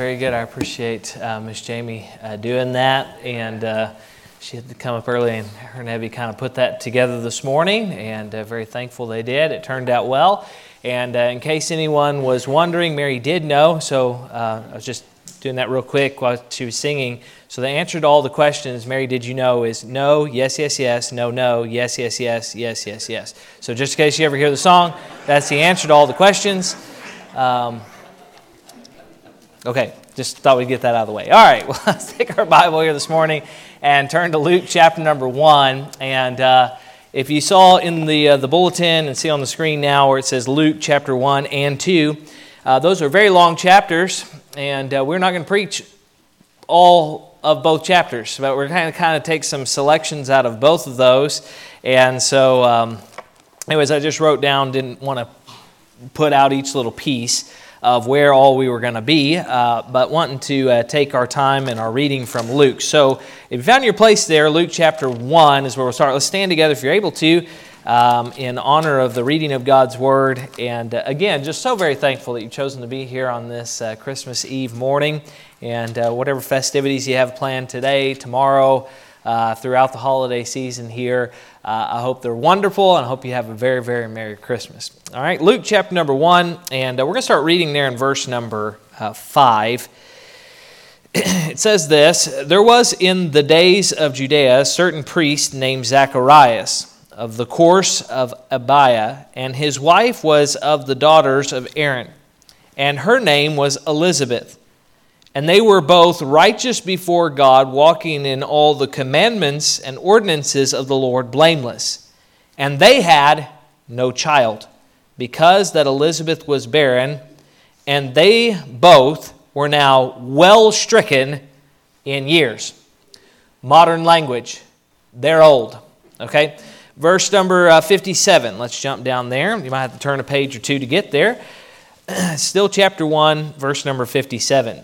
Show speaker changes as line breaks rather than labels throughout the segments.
Very good. I appreciate uh, Miss Jamie uh, doing that. And uh, she had to come up early, and her and Abby kind of put that together this morning, and uh, very thankful they did. It turned out well. And uh, in case anyone was wondering, Mary did know, so uh, I was just doing that real quick while she was singing. So the answer to all the questions, Mary, did you know, is no, yes, yes, yes, no, no, yes, yes, yes, yes, yes, yes. So just in case you ever hear the song, that's the answer to all the questions. Um, Okay, just thought we'd get that out of the way. All right, well, let's take our Bible here this morning and turn to Luke chapter number one. And uh, if you saw in the, uh, the bulletin and see on the screen now where it says Luke chapter one and two, uh, those are very long chapters, and uh, we're not going to preach all of both chapters, but we're going to kind of take some selections out of both of those. And so, um, anyways, I just wrote down, didn't want to put out each little piece of where all we were going to be, uh, but wanting to uh, take our time in our reading from Luke. So if you found your place there, Luke chapter 1 is where we'll start. Let's stand together if you're able to. Um, in honor of the reading of God's Word. And uh, again, just so very thankful that you've chosen to be here on this uh, Christmas Eve morning. And uh, whatever festivities you have planned today, tomorrow, uh, throughout the holiday season here. Uh, I hope they're wonderful and I hope you have a very, very Merry Christmas. All right, Luke chapter number one, and uh, we're going to start reading there in verse number uh, five. it says this There was in the days of Judea a certain priest named Zacharias of the course of Abia, and his wife was of the daughters of Aaron, and her name was Elizabeth. And they were both righteous before God, walking in all the commandments and ordinances of the Lord blameless. And they had no child, because that Elizabeth was barren, and they both were now well stricken in years. Modern language, they're old. Okay? Verse number uh, 57, let's jump down there. You might have to turn a page or two to get there. Still, chapter 1, verse number 57.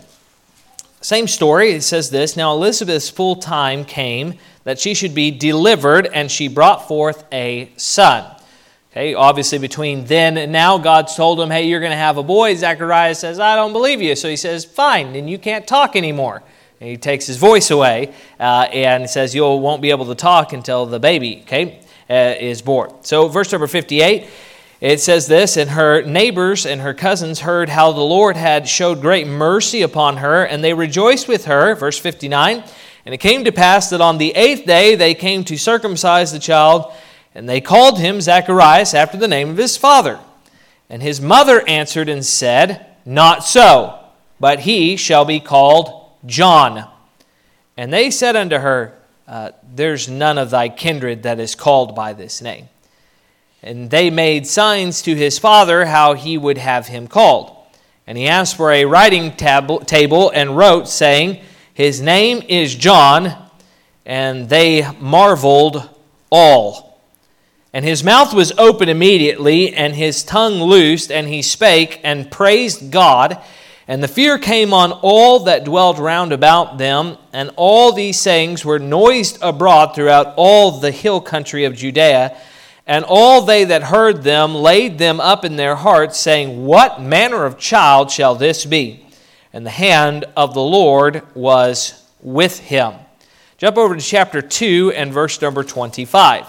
Same story, it says this Now Elizabeth's full time came that she should be delivered, and she brought forth a son. Okay, obviously between then and now, God's told him, Hey, you're going to have a boy. Zacharias says, I don't believe you. So he says, Fine, then you can't talk anymore. And he takes his voice away uh, and says, You won't be able to talk until the baby, okay, uh, is born. So, verse number 58. It says this, and her neighbors and her cousins heard how the Lord had showed great mercy upon her, and they rejoiced with her. Verse 59. And it came to pass that on the eighth day they came to circumcise the child, and they called him Zacharias after the name of his father. And his mother answered and said, Not so, but he shall be called John. And they said unto her, uh, There's none of thy kindred that is called by this name. And they made signs to his father how he would have him called. And he asked for a writing tab- table and wrote, saying, His name is John. And they marveled all. And his mouth was open immediately, and his tongue loosed, and he spake and praised God. And the fear came on all that dwelt round about them, and all these sayings were noised abroad throughout all the hill country of Judea. And all they that heard them laid them up in their hearts, saying, What manner of child shall this be? And the hand of the Lord was with him. Jump over to chapter 2 and verse number 25.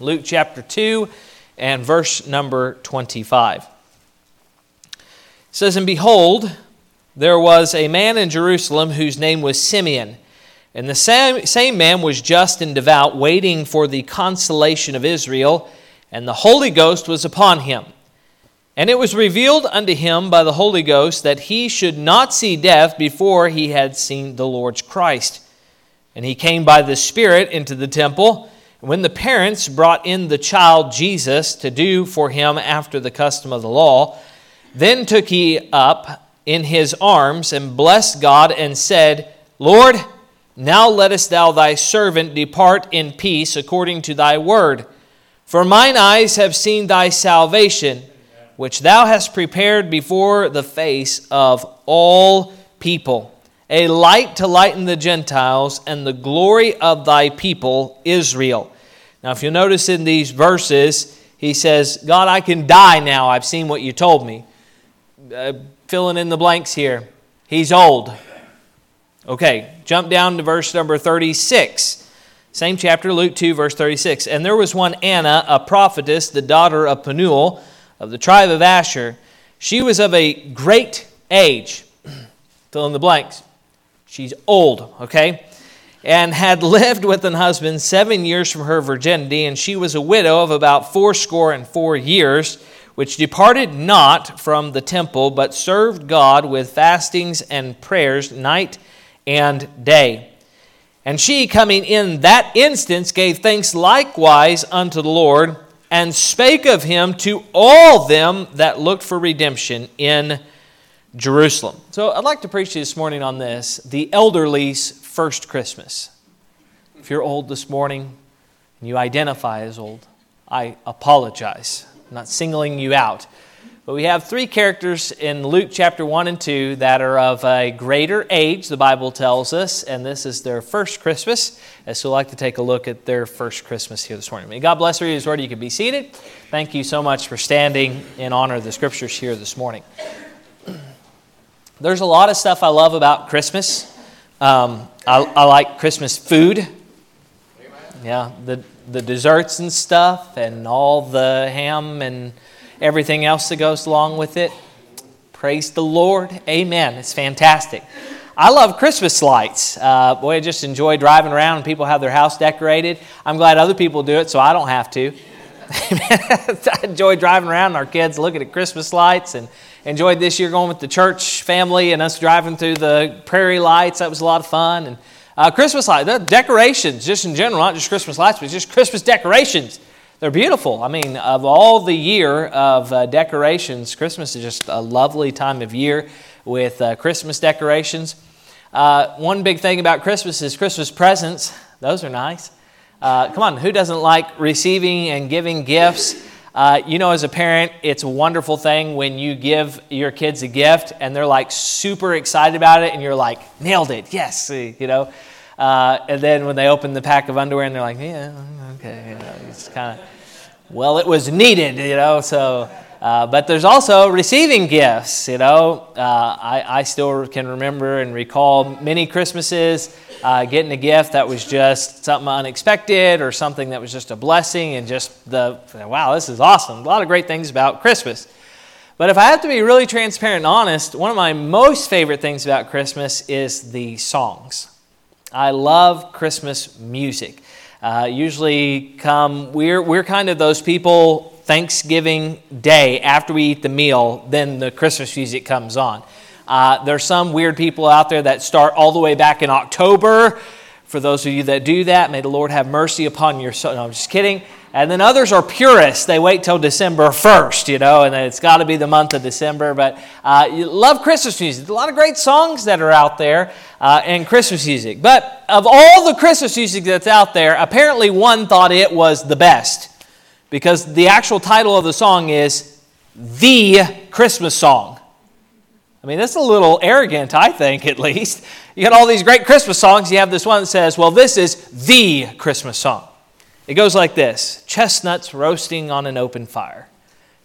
Luke chapter 2 and verse number 25. It says, And behold, there was a man in Jerusalem whose name was Simeon. And the same, same man was just and devout, waiting for the consolation of Israel, and the Holy Ghost was upon him. And it was revealed unto him by the Holy Ghost that he should not see death before he had seen the Lord's Christ. And he came by the Spirit into the temple. And when the parents brought in the child Jesus to do for him after the custom of the law, then took he up in his arms and blessed God and said, Lord, now lettest thou thy servant depart in peace according to thy word. For mine eyes have seen thy salvation, which thou hast prepared before the face of all people, a light to lighten the Gentiles and the glory of thy people Israel. Now, if you notice in these verses, he says, God, I can die now. I've seen what you told me. Uh, filling in the blanks here. He's old. Okay, jump down to verse number 36. Same chapter, Luke 2, verse 36. And there was one Anna, a prophetess, the daughter of Penuel, of the tribe of Asher. She was of a great age. Fill in the blanks. She's old, okay? And had lived with an husband seven years from her virginity, and she was a widow of about fourscore and four years, which departed not from the temple, but served God with fastings and prayers night and day. And she, coming in that instance, gave thanks likewise unto the Lord, and spake of him to all them that looked for redemption in Jerusalem. So I'd like to preach to you this morning on this the elderly's first Christmas. If you're old this morning and you identify as old, I apologize. I'm not singling you out. But we have three characters in Luke chapter 1 and 2 that are of a greater age, the Bible tells us, and this is their first Christmas. And so I'd like to take a look at their first Christmas here this morning. May God bless you. His word. You can be seated. Thank you so much for standing in honor of the scriptures here this morning. There's a lot of stuff I love about Christmas. Um, I, I like Christmas food. Yeah, the, the desserts and stuff, and all the ham and everything else that goes along with it. Praise the Lord. Amen. It's fantastic. I love Christmas lights. Uh, boy, I just enjoy driving around and people have their house decorated. I'm glad other people do it so I don't have to. I enjoy driving around and our kids looking at Christmas lights and enjoyed this year going with the church family and us driving through the prairie lights. That was a lot of fun. And uh, Christmas lights, decorations, just in general, not just Christmas lights, but just Christmas decorations. They're beautiful. I mean, of all the year of uh, decorations, Christmas is just a lovely time of year with uh, Christmas decorations. Uh, one big thing about Christmas is Christmas presents. Those are nice. Uh, come on, who doesn't like receiving and giving gifts? Uh, you know, as a parent, it's a wonderful thing when you give your kids a gift and they're like super excited about it, and you're like, nailed it, yes, you know. Uh, and then when they open the pack of underwear and they're like, yeah, okay, you know, it's kind of, well, it was needed, you know, so. Uh, but there's also receiving gifts, you know. Uh, I, I still can remember and recall many Christmases uh, getting a gift that was just something unexpected or something that was just a blessing and just the, wow, this is awesome. A lot of great things about Christmas. But if I have to be really transparent and honest, one of my most favorite things about Christmas is the songs. I love Christmas music. Uh, usually come, we're, we're kind of those people, Thanksgiving Day, after we eat the meal, then the Christmas music comes on. Uh, there's some weird people out there that start all the way back in October. For those of you that do that, may the Lord have mercy upon your soul. No, I'm just kidding. And then others are purists. They wait till December 1st, you know, and it's got to be the month of December. But uh, you love Christmas music. a lot of great songs that are out there uh, and Christmas music. But of all the Christmas music that's out there, apparently one thought it was the best because the actual title of the song is The Christmas Song. I mean, that's a little arrogant, I think, at least. You got all these great Christmas songs. You have this one that says, well, this is the Christmas song. It goes like this Chestnuts roasting on an open fire,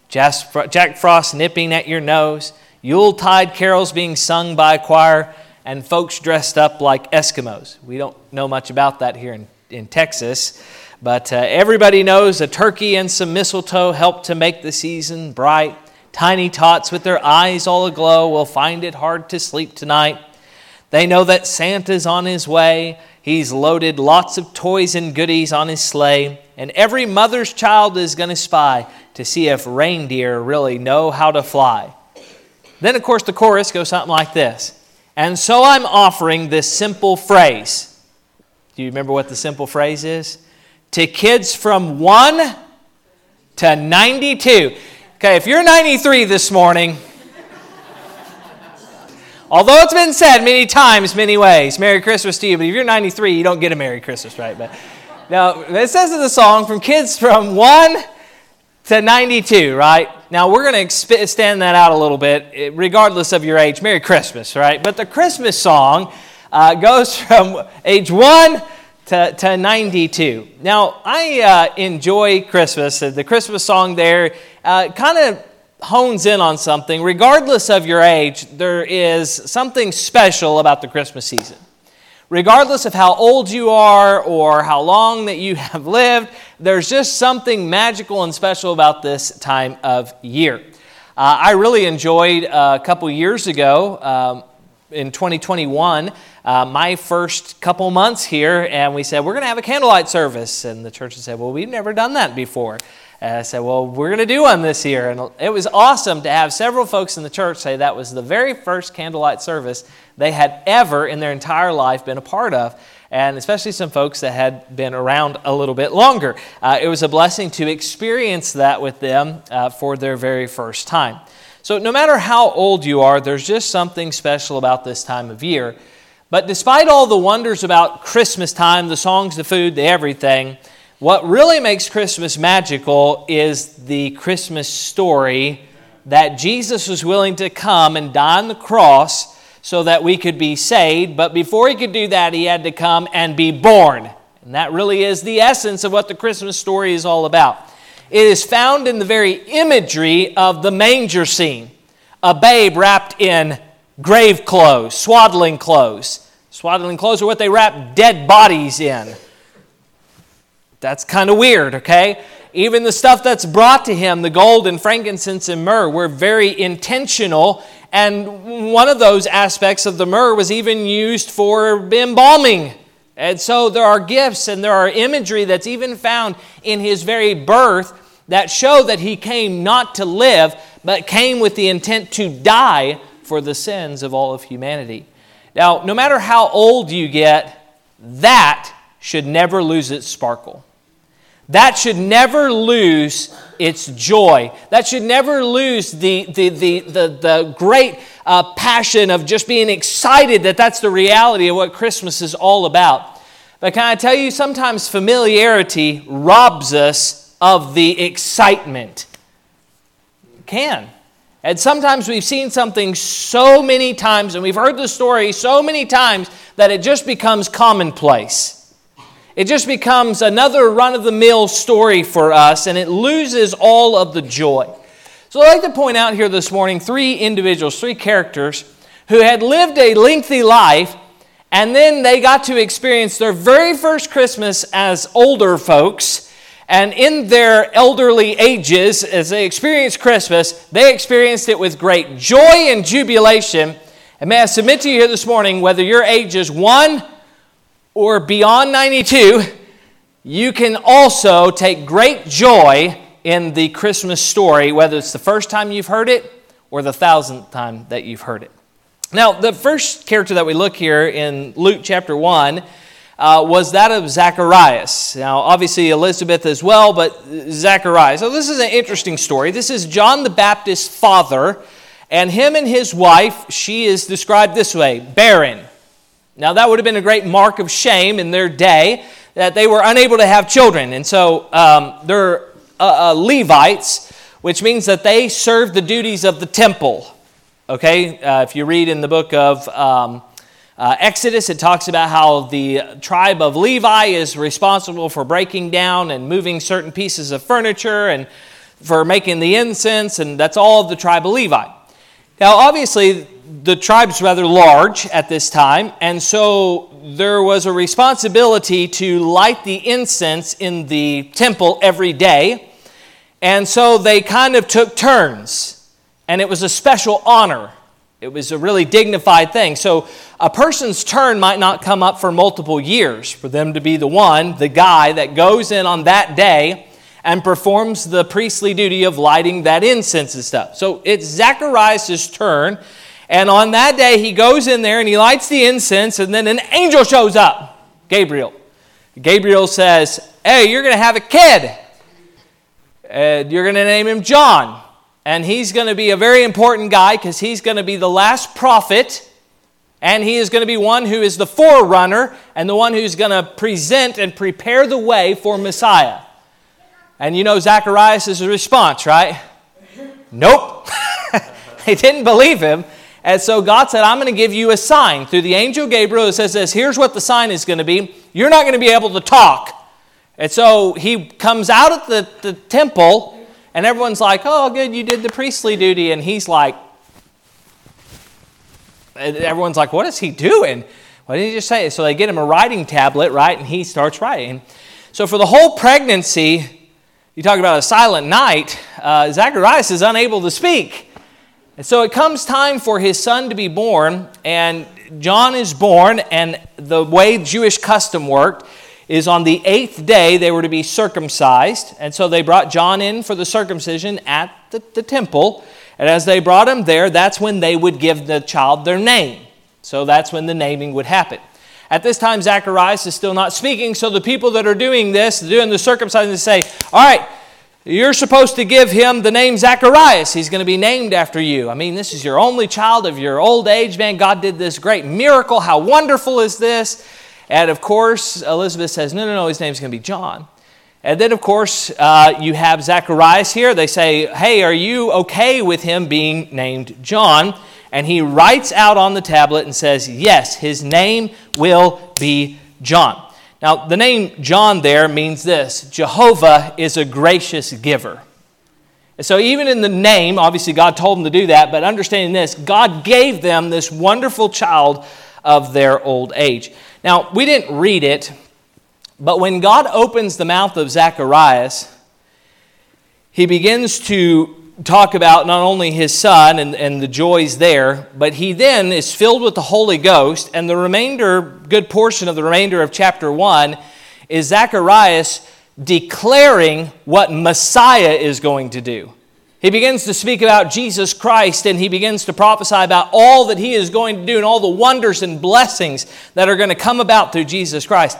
Jack Frost nipping at your nose, Yuletide carols being sung by a choir, and folks dressed up like Eskimos. We don't know much about that here in, in Texas, but uh, everybody knows a turkey and some mistletoe help to make the season bright. Tiny tots with their eyes all aglow will find it hard to sleep tonight. They know that Santa's on his way. He's loaded lots of toys and goodies on his sleigh, and every mother's child is going to spy to see if reindeer really know how to fly. Then, of course, the chorus goes something like this And so I'm offering this simple phrase. Do you remember what the simple phrase is? To kids from 1 to 92. Okay, if you're 93 this morning, although it's been said many times, many ways, Merry Christmas to you, but if you're 93, you don't get a Merry Christmas, right? But now, it says in the song, from kids from 1 to 92, right? Now, we're going to extend that out a little bit, eh, regardless of your age. Merry Christmas, right? But the Christmas song uh, goes from age 1 to, to 92. Now, I uh, enjoy Christmas. The Christmas song there uh, kind of hones in on something, regardless of your age, there is something special about the Christmas season. Regardless of how old you are or how long that you have lived, there's just something magical and special about this time of year. Uh, I really enjoyed uh, a couple years ago um, in 2021 uh, my first couple months here, and we said, We're going to have a candlelight service. And the church said, Well, we've never done that before. And I said, Well, we're going to do one this year. And it was awesome to have several folks in the church say that was the very first candlelight service they had ever in their entire life been a part of. And especially some folks that had been around a little bit longer. Uh, it was a blessing to experience that with them uh, for their very first time. So, no matter how old you are, there's just something special about this time of year. But despite all the wonders about Christmas time, the songs, the food, the everything, what really makes Christmas magical is the Christmas story that Jesus was willing to come and die on the cross so that we could be saved. But before he could do that, he had to come and be born. And that really is the essence of what the Christmas story is all about. It is found in the very imagery of the manger scene a babe wrapped in grave clothes, swaddling clothes. Swaddling clothes are what they wrap dead bodies in. That's kind of weird, okay? Even the stuff that's brought to him, the gold and frankincense and myrrh, were very intentional. And one of those aspects of the myrrh was even used for embalming. And so there are gifts and there are imagery that's even found in his very birth that show that he came not to live, but came with the intent to die for the sins of all of humanity. Now, no matter how old you get, that should never lose its sparkle. That should never lose its joy. That should never lose the, the, the, the, the great uh, passion of just being excited that that's the reality of what Christmas is all about. But can I tell you, sometimes familiarity robs us of the excitement. It can. And sometimes we've seen something so many times and we've heard the story so many times that it just becomes commonplace. It just becomes another run of the mill story for us and it loses all of the joy. So I'd like to point out here this morning three individuals, three characters who had lived a lengthy life and then they got to experience their very first Christmas as older folks and in their elderly ages, as they experienced Christmas, they experienced it with great joy and jubilation. And may I submit to you here this morning, whether your age is one or beyond 92, you can also take great joy in the Christmas story, whether it's the first time you've heard it or the thousandth time that you've heard it. Now, the first character that we look here in Luke chapter 1 uh, was that of Zacharias. Now, obviously, Elizabeth as well, but Zacharias. So, this is an interesting story. This is John the Baptist's father, and him and his wife, she is described this way barren. Now, that would have been a great mark of shame in their day that they were unable to have children. And so, um, they're uh, uh, Levites, which means that they served the duties of the temple. Okay, uh, if you read in the book of. Um, uh, Exodus, it talks about how the tribe of Levi is responsible for breaking down and moving certain pieces of furniture and for making the incense, and that's all of the tribe of Levi. Now, obviously, the tribe's rather large at this time, and so there was a responsibility to light the incense in the temple every day. And so they kind of took turns, and it was a special honor it was a really dignified thing. So a person's turn might not come up for multiple years for them to be the one, the guy that goes in on that day and performs the priestly duty of lighting that incense and stuff. So it's Zacharias' turn. And on that day, he goes in there and he lights the incense, and then an angel shows up Gabriel. Gabriel says, Hey, you're going to have a kid. And you're going to name him John. And he's going to be a very important guy because he's going to be the last prophet. And he is going to be one who is the forerunner and the one who's going to present and prepare the way for Messiah. And you know Zacharias' response, right? Nope. they didn't believe him. And so God said, I'm going to give you a sign through the angel Gabriel. It says this here's what the sign is going to be. You're not going to be able to talk. And so he comes out of the, the temple And everyone's like, oh, good, you did the priestly duty. And he's like, and everyone's like, what is he doing? What did he just say? So they get him a writing tablet, right? And he starts writing. So for the whole pregnancy, you talk about a silent night, uh, Zacharias is unable to speak. And so it comes time for his son to be born, and John is born, and the way Jewish custom worked is on the eighth day they were to be circumcised. And so they brought John in for the circumcision at the, the temple. And as they brought him there, that's when they would give the child their name. So that's when the naming would happen. At this time, Zacharias is still not speaking, so the people that are doing this, doing the circumcision, say, All right, you're supposed to give him the name Zacharias. He's going to be named after you. I mean, this is your only child of your old age. Man, God did this great miracle. How wonderful is this? And of course, Elizabeth says, No, no, no, his name's going to be John. And then, of course, uh, you have Zacharias here. They say, Hey, are you okay with him being named John? And he writes out on the tablet and says, Yes, his name will be John. Now, the name John there means this Jehovah is a gracious giver. And so, even in the name, obviously God told them to do that, but understanding this, God gave them this wonderful child of their old age. Now, we didn't read it, but when God opens the mouth of Zacharias, he begins to talk about not only his son and, and the joys there, but he then is filled with the Holy Ghost, and the remainder, good portion of the remainder of chapter 1 is Zacharias declaring what Messiah is going to do. He begins to speak about Jesus Christ and he begins to prophesy about all that he is going to do and all the wonders and blessings that are going to come about through Jesus Christ.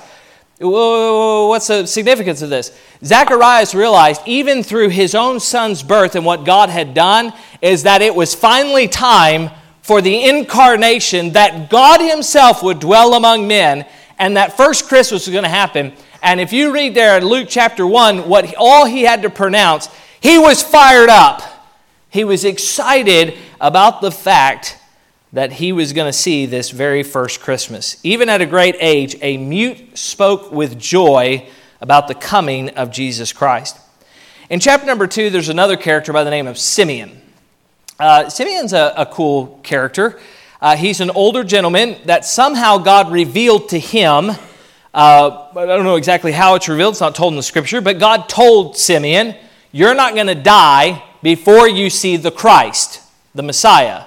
What's the significance of this? Zacharias realized, even through his own son's birth and what God had done, is that it was finally time for the incarnation, that God Himself would dwell among men, and that first Christmas was going to happen. And if you read there in Luke chapter 1, what all he had to pronounce he was fired up. He was excited about the fact that he was going to see this very first Christmas. Even at a great age, a mute spoke with joy about the coming of Jesus Christ. In chapter number two, there's another character by the name of Simeon. Uh, Simeon's a, a, cool character. Uh, he's an older gentleman that somehow God revealed to him. Uh, I don't know exactly how it's revealed, it's not told in the scripture, but God told Simeon you're not going to die before you see the Christ, the Messiah.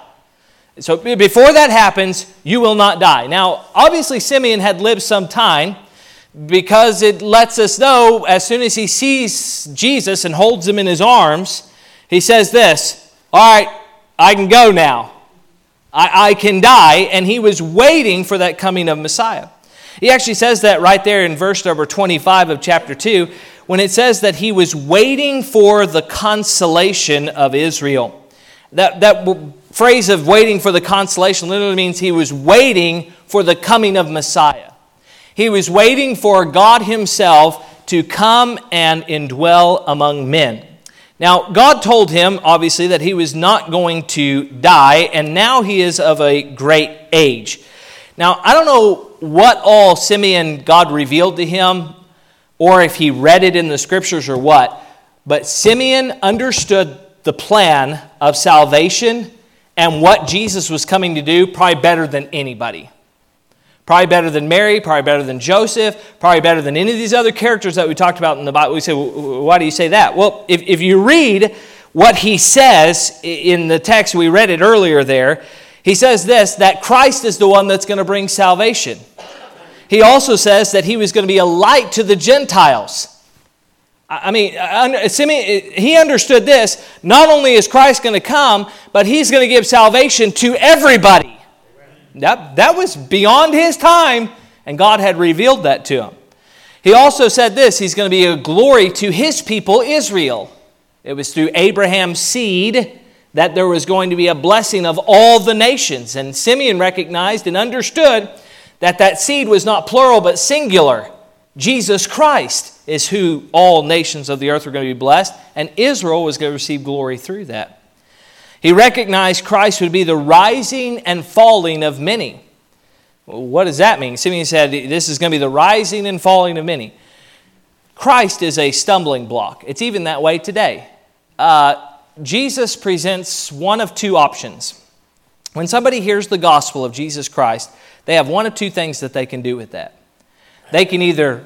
So before that happens, you will not die. Now, obviously, Simeon had lived some time because it lets us know as soon as he sees Jesus and holds him in his arms, he says this All right, I can go now. I, I can die. And he was waiting for that coming of Messiah. He actually says that right there in verse number 25 of chapter 2 when it says that he was waiting for the consolation of Israel. That, that phrase of waiting for the consolation literally means he was waiting for the coming of Messiah. He was waiting for God Himself to come and indwell among men. Now, God told him, obviously, that he was not going to die, and now he is of a great age. Now, I don't know what all Simeon God revealed to him or if he read it in the scriptures or what, but Simeon understood the plan of salvation and what Jesus was coming to do probably better than anybody. Probably better than Mary, probably better than Joseph, probably better than any of these other characters that we talked about in the Bible. We say, why do you say that? Well, if, if you read what he says in the text, we read it earlier there, he says this that Christ is the one that's going to bring salvation he also says that he was going to be a light to the Gentiles. I mean, Simeon, he understood this. Not only is Christ going to come, but he's going to give salvation to everybody. That, that was beyond his time, and God had revealed that to him. He also said this he's going to be a glory to his people, Israel. It was through Abraham's seed that there was going to be a blessing of all the nations. And Simeon recognized and understood that that seed was not plural but singular. Jesus Christ is who all nations of the earth were going to be blessed, and Israel was going to receive glory through that. He recognized Christ would be the rising and falling of many. Well, what does that mean? Simeon said, This is going to be the rising and falling of many. Christ is a stumbling block. It's even that way today. uh, Jesus presents one of two options. When somebody hears the gospel of Jesus Christ, they have one of two things that they can do with that. They can either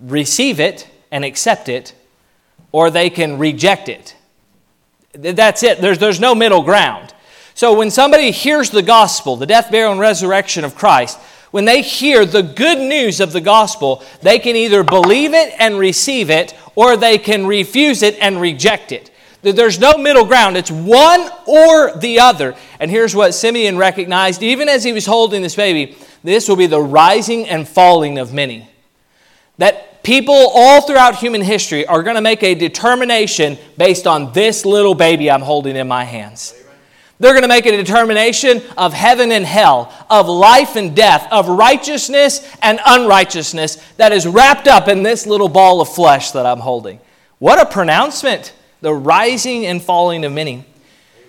receive it and accept it, or they can reject it. That's it. There's, there's no middle ground. So when somebody hears the gospel, the death, burial, and resurrection of Christ, when they hear the good news of the gospel, they can either believe it and receive it, or they can refuse it and reject it. There's no middle ground. It's one or the other. And here's what Simeon recognized even as he was holding this baby this will be the rising and falling of many. That people all throughout human history are going to make a determination based on this little baby I'm holding in my hands. They're going to make a determination of heaven and hell, of life and death, of righteousness and unrighteousness that is wrapped up in this little ball of flesh that I'm holding. What a pronouncement! The rising and falling of many.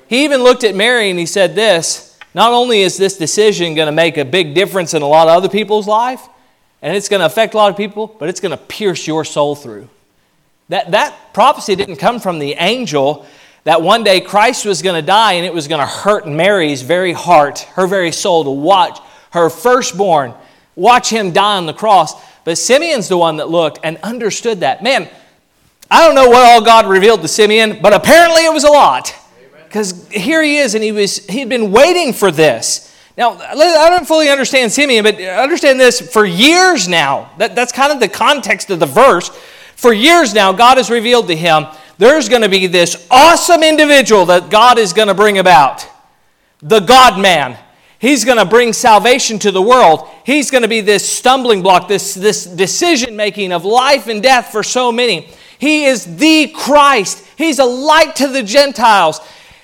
He even looked at Mary and he said this not only is this decision going to make a big difference in a lot of other people's life, and it's going to affect a lot of people, but it's going to pierce your soul through. That, that prophecy didn't come from the angel that one day Christ was going to die and it was going to hurt Mary's very heart, her very soul, to watch her firstborn, watch him die on the cross. But Simeon's the one that looked and understood that. Man, I don't know what all God revealed to Simeon, but apparently it was a lot because here he is, and he was he'd been waiting for this. Now, I don't fully understand Simeon, but understand this for years now. That, that's kind of the context of the verse. For years now, God has revealed to him there's going to be this awesome individual that God is going to bring about the God man. He's going to bring salvation to the world. He's going to be this stumbling block, this, this decision making of life and death for so many. He is the Christ. He's a light to the Gentiles.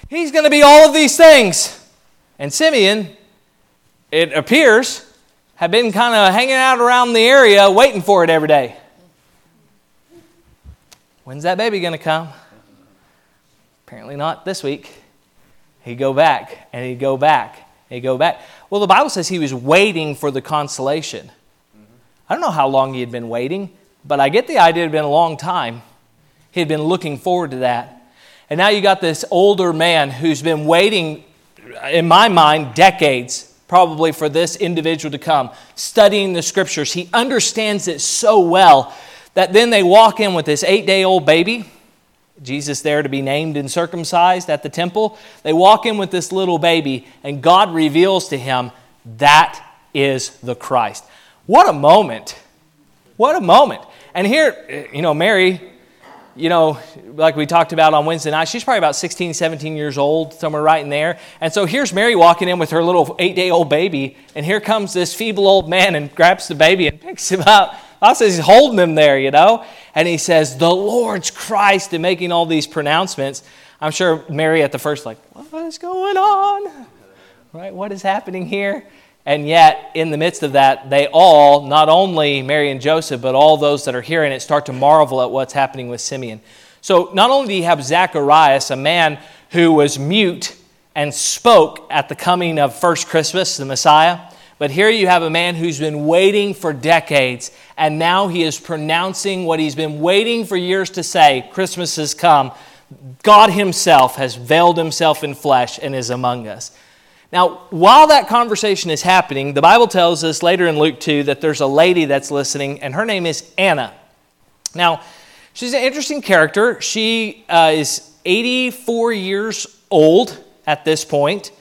He's going to be all of these things. And Simeon, it appears, had been kind of hanging out around the area waiting for it every day. When's that baby going to come? Apparently not this week. He'd go back and he'd go back and he'd go back. Well, the Bible says he was waiting for the consolation. I don't know how long he had been waiting, but I get the idea it had been a long time. He had been looking forward to that. And now you got this older man who's been waiting, in my mind, decades probably for this individual to come, studying the scriptures. He understands it so well that then they walk in with this eight day old baby. Jesus there to be named and circumcised at the temple. They walk in with this little baby, and God reveals to him that is the Christ. What a moment! What a moment. And here, you know, Mary you know, like we talked about on Wednesday night, she's probably about 16, 17 years old, somewhere right in there. And so here's Mary walking in with her little eight day old baby, and here comes this feeble old man and grabs the baby and picks him up. I says he's holding him there, you know, and he says, The Lord's Christ, and making all these pronouncements. I'm sure Mary at the first, like, what is going on? Right? What is happening here? And yet, in the midst of that, they all, not only Mary and Joseph, but all those that are hearing it, start to marvel at what's happening with Simeon. So, not only do you have Zacharias, a man who was mute and spoke at the coming of first Christmas, the Messiah, but here you have a man who's been waiting for decades, and now he is pronouncing what he's been waiting for years to say Christmas has come. God Himself has veiled Himself in flesh and is among us. Now, while that conversation is happening, the Bible tells us later in Luke 2 that there's a lady that's listening, and her name is Anna. Now, she's an interesting character. She uh, is 84 years old at this point.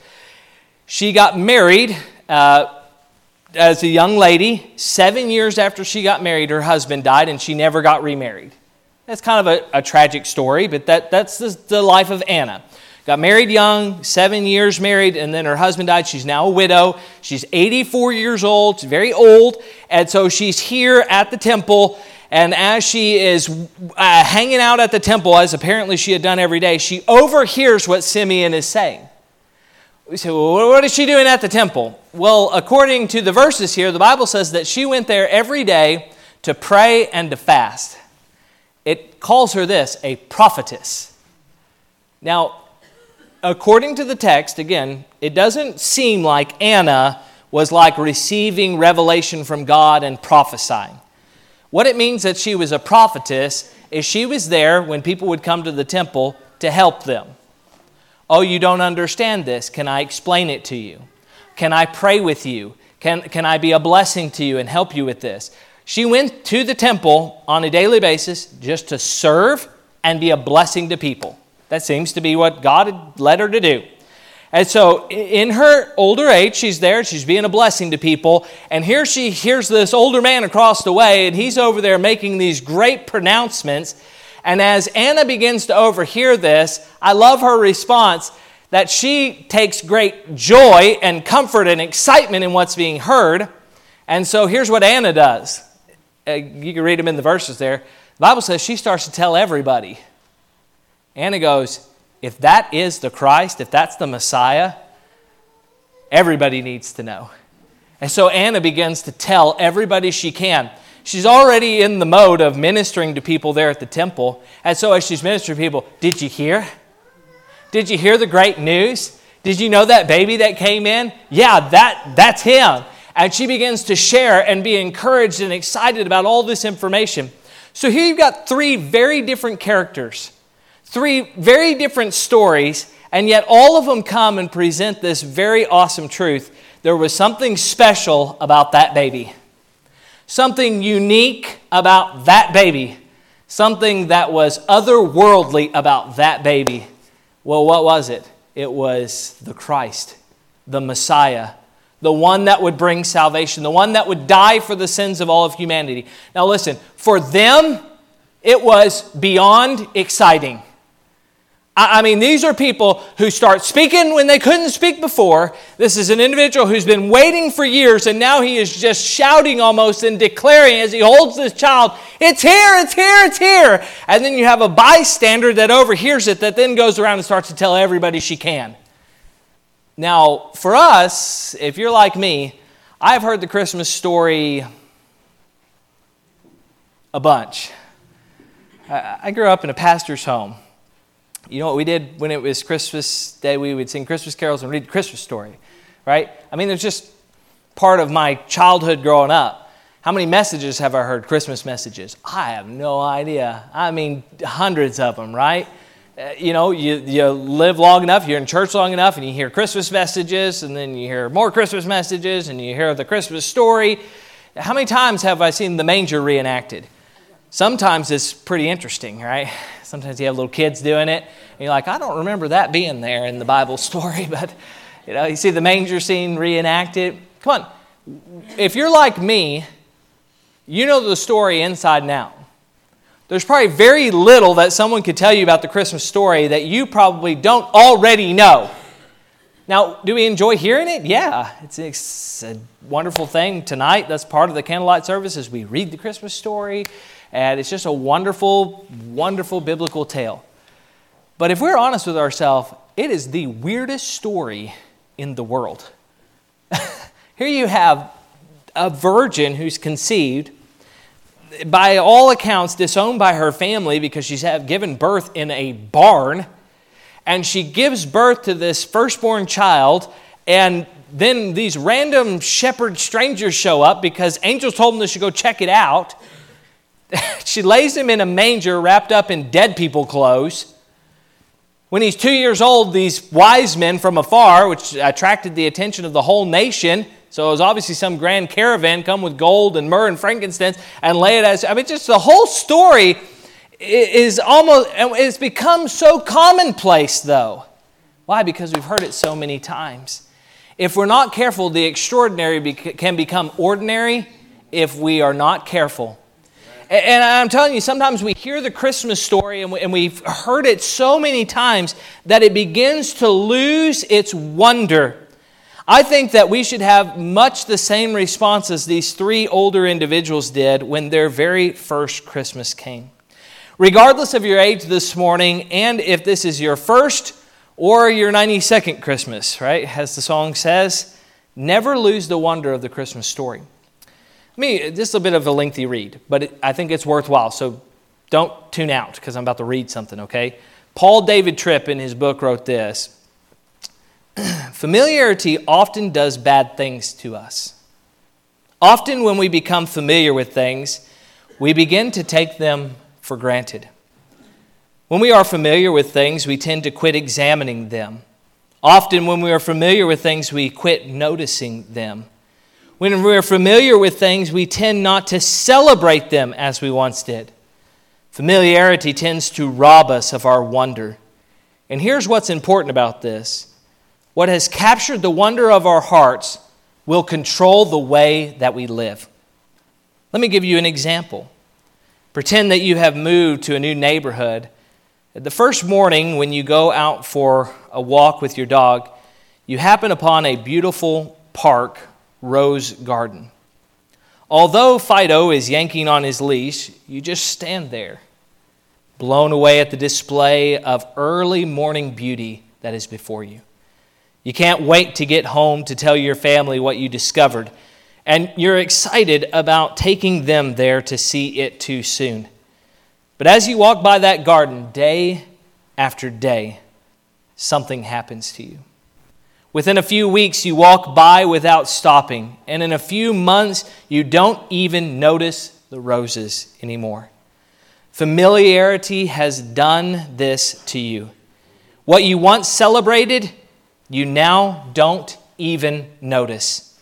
She got married uh, as a young lady. Seven years after she got married, her husband died, and she never got remarried. That's kind of a, a tragic story, but that, that's the, the life of Anna. Got married young, seven years married, and then her husband died. She's now a widow. She's 84 years old, very old. And so she's here at the temple. And as she is uh, hanging out at the temple, as apparently she had done every day, she overhears what Simeon is saying. We say, well, what is she doing at the temple? Well, according to the verses here, the Bible says that she went there every day to pray and to fast. It calls her this a prophetess. Now, according to the text, again, it doesn't seem like Anna was like receiving revelation from God and prophesying. What it means that she was a prophetess is she was there when people would come to the temple to help them. Oh, you don't understand this. Can I explain it to you? Can I pray with you? Can, can I be a blessing to you and help you with this? She went to the temple on a daily basis just to serve and be a blessing to people. That seems to be what God had led her to do. And so, in her older age, she's there, she's being a blessing to people. And here she hears this older man across the way, and he's over there making these great pronouncements. And as Anna begins to overhear this, I love her response that she takes great joy and comfort and excitement in what's being heard. And so, here's what Anna does. Uh, you can read them in the verses there. The Bible says she starts to tell everybody. Anna goes, if that is the Christ, if that's the Messiah, everybody needs to know. And so Anna begins to tell everybody she can. She's already in the mode of ministering to people there at the temple. And so as she's ministering to people, did you hear? Did you hear the great news? Did you know that baby that came in? Yeah, that, that's him. And she begins to share and be encouraged and excited about all this information. So here you've got three very different characters Three very different stories, and yet all of them come and present this very awesome truth. There was something special about that baby, something unique about that baby, something that was otherworldly about that baby. Well, what was it? It was the Christ, the Messiah, the one that would bring salvation, the one that would die for the sins of all of humanity. Now, listen, for them, it was beyond exciting. I mean, these are people who start speaking when they couldn't speak before. This is an individual who's been waiting for years, and now he is just shouting almost and declaring as he holds this child, It's here, it's here, it's here. And then you have a bystander that overhears it that then goes around and starts to tell everybody she can. Now, for us, if you're like me, I've heard the Christmas story a bunch. I grew up in a pastor's home. You know what we did when it was Christmas Day? We would sing Christmas carols and read the Christmas story, right? I mean, it's just part of my childhood growing up. How many messages have I heard? Christmas messages? I have no idea. I mean, hundreds of them, right? Uh, you know, you, you live long enough, you're in church long enough, and you hear Christmas messages, and then you hear more Christmas messages, and you hear the Christmas story. How many times have I seen the manger reenacted? Sometimes it's pretty interesting, right? Sometimes you have little kids doing it, and you're like, I don't remember that being there in the Bible story, but you know, you see the manger scene reenacted. Come on, if you're like me, you know the story inside and out. There's probably very little that someone could tell you about the Christmas story that you probably don't already know. Now, do we enjoy hearing it? Yeah, it's, it's a wonderful thing tonight. That's part of the candlelight service as we read the Christmas story. And it's just a wonderful, wonderful biblical tale. But if we're honest with ourselves, it is the weirdest story in the world. Here you have a virgin who's conceived, by all accounts, disowned by her family because she's given birth in a barn. And she gives birth to this firstborn child, and then these random shepherd strangers show up because angels told them they should go check it out. she lays him in a manger wrapped up in dead people clothes. When he's two years old, these wise men from afar, which attracted the attention of the whole nation, so it was obviously some grand caravan come with gold and myrrh and frankincense and lay it as, I mean, just the whole story is almost, it's become so commonplace though. Why? Because we've heard it so many times. If we're not careful, the extraordinary can become ordinary if we are not careful. And I'm telling you, sometimes we hear the Christmas story and, we, have heard it so many times that it begins to lose its wonder. I think that we should have much the same response as these three older individuals did when their very first Christmas came. Regardless of your age this morning, and if this is your first or your 92nd Christmas, right, as the song says, never lose the wonder of the Christmas story me, this is a bit of a lengthy read, but it, I think it's worthwhile. So don't tune out because I'm about to read something, okay? Paul David Tripp in his book wrote this Familiarity often does bad things to us. Often, when we become familiar with things, we begin to take them for granted. When we are familiar with things, we tend to quit examining them. Often, when we are familiar with things, we quit noticing them. When we are familiar with things, we tend not to celebrate them as we once did. Familiarity tends to rob us of our wonder. And here's what's important about this what has captured the wonder of our hearts will control the way that we live. Let me give you an example. Pretend that you have moved to a new neighborhood. The first morning, when you go out for a walk with your dog, you happen upon a beautiful park, rose garden. Although Fido is yanking on his leash, you just stand there, blown away at the display of early morning beauty that is before you. You can't wait to get home to tell your family what you discovered, and you're excited about taking them there to see it too soon. But as you walk by that garden day after day, something happens to you. Within a few weeks, you walk by without stopping, and in a few months, you don't even notice the roses anymore. Familiarity has done this to you. What you once celebrated, you now don't even notice.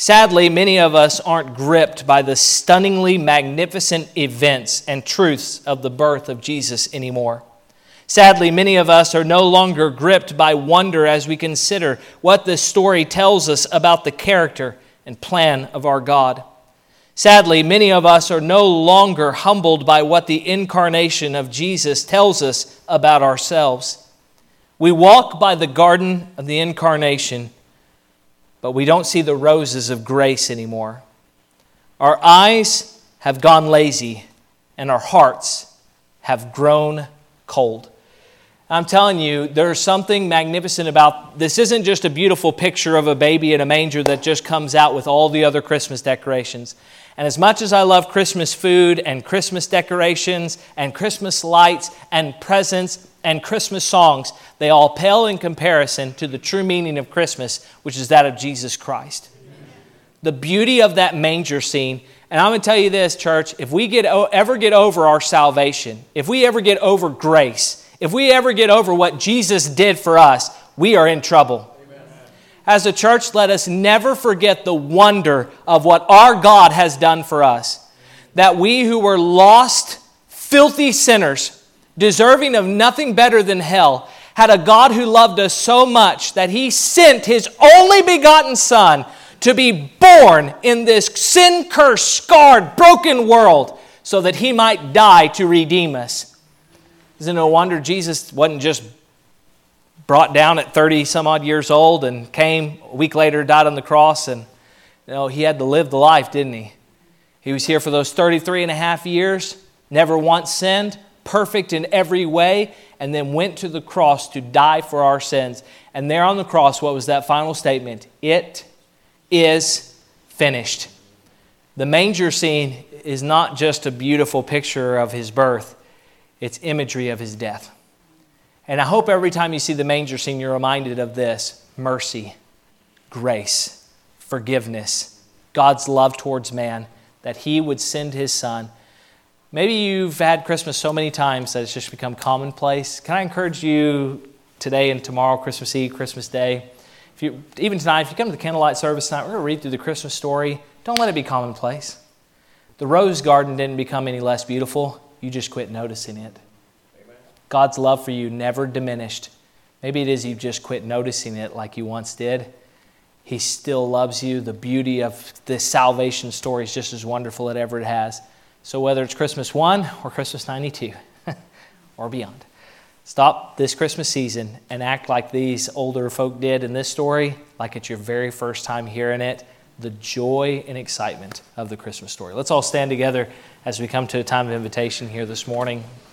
Sadly, many of us aren't gripped by the stunningly magnificent events and truths of the birth of Jesus anymore. Sadly, many of us are no longer gripped by wonder as we consider what this story tells us about the character and plan of our God. Sadly, many of us are no longer humbled by what the incarnation of Jesus tells us about ourselves. We walk by the garden of the incarnation, but we don't see the roses of grace anymore. Our eyes have gone lazy, and our hearts have grown cold. I'm telling you, there's something magnificent about this. Isn't just a beautiful picture of a baby in a manger that just comes out with all the other Christmas decorations. And as much as I love Christmas food and Christmas decorations and Christmas lights and presents and Christmas songs, they all pale in comparison to the true meaning of Christmas, which is that of Jesus Christ. The beauty of that manger scene and I'm going to tell you this, church if we get, ever get over our salvation, if we ever get over grace, if we ever get over what Jesus did for us, we are in trouble. As a church, let us never forget the wonder of what our God has done for us. That we who were lost, filthy sinners, deserving of nothing better than hell, had a God who loved us so much that he sent his only begotten Son to be born in this sin cursed, scarred, broken world so that he might die to redeem us. Isn't it no wonder Jesus wasn't just brought down at 30 some odd years old and came a week later, died on the cross, and you know, he had to live the life, didn't he? He was here for those 33 and a half years, never once sinned, perfect in every way, and then went to the cross to die for our sins. And there on the cross, what was that final statement? It is finished. The manger scene is not just a beautiful picture of his birth, it's imagery of his death. And I hope every time you see the manger scene, you're reminded of this mercy, grace, forgiveness, God's love towards man, that he would send his son. Maybe you've had Christmas so many times that it's just become commonplace. Can I encourage you today and tomorrow, Christmas Eve, Christmas Day? If you, even tonight, if you come to the candlelight service tonight, we're going to read through the Christmas story. Don't let it be commonplace. The rose garden didn't become any less beautiful. You just quit noticing it. Amen. God's love for you never diminished. Maybe it is you've just quit noticing it like you once did. He still loves you. The beauty of this salvation story is just as wonderful as ever it has. So, whether it's Christmas 1 or Christmas 92 or beyond, stop this Christmas season and act like these older folk did in this story, like it's your very first time hearing it the joy and excitement of the Christmas story. Let's all stand together as we come to a time of invitation here this morning.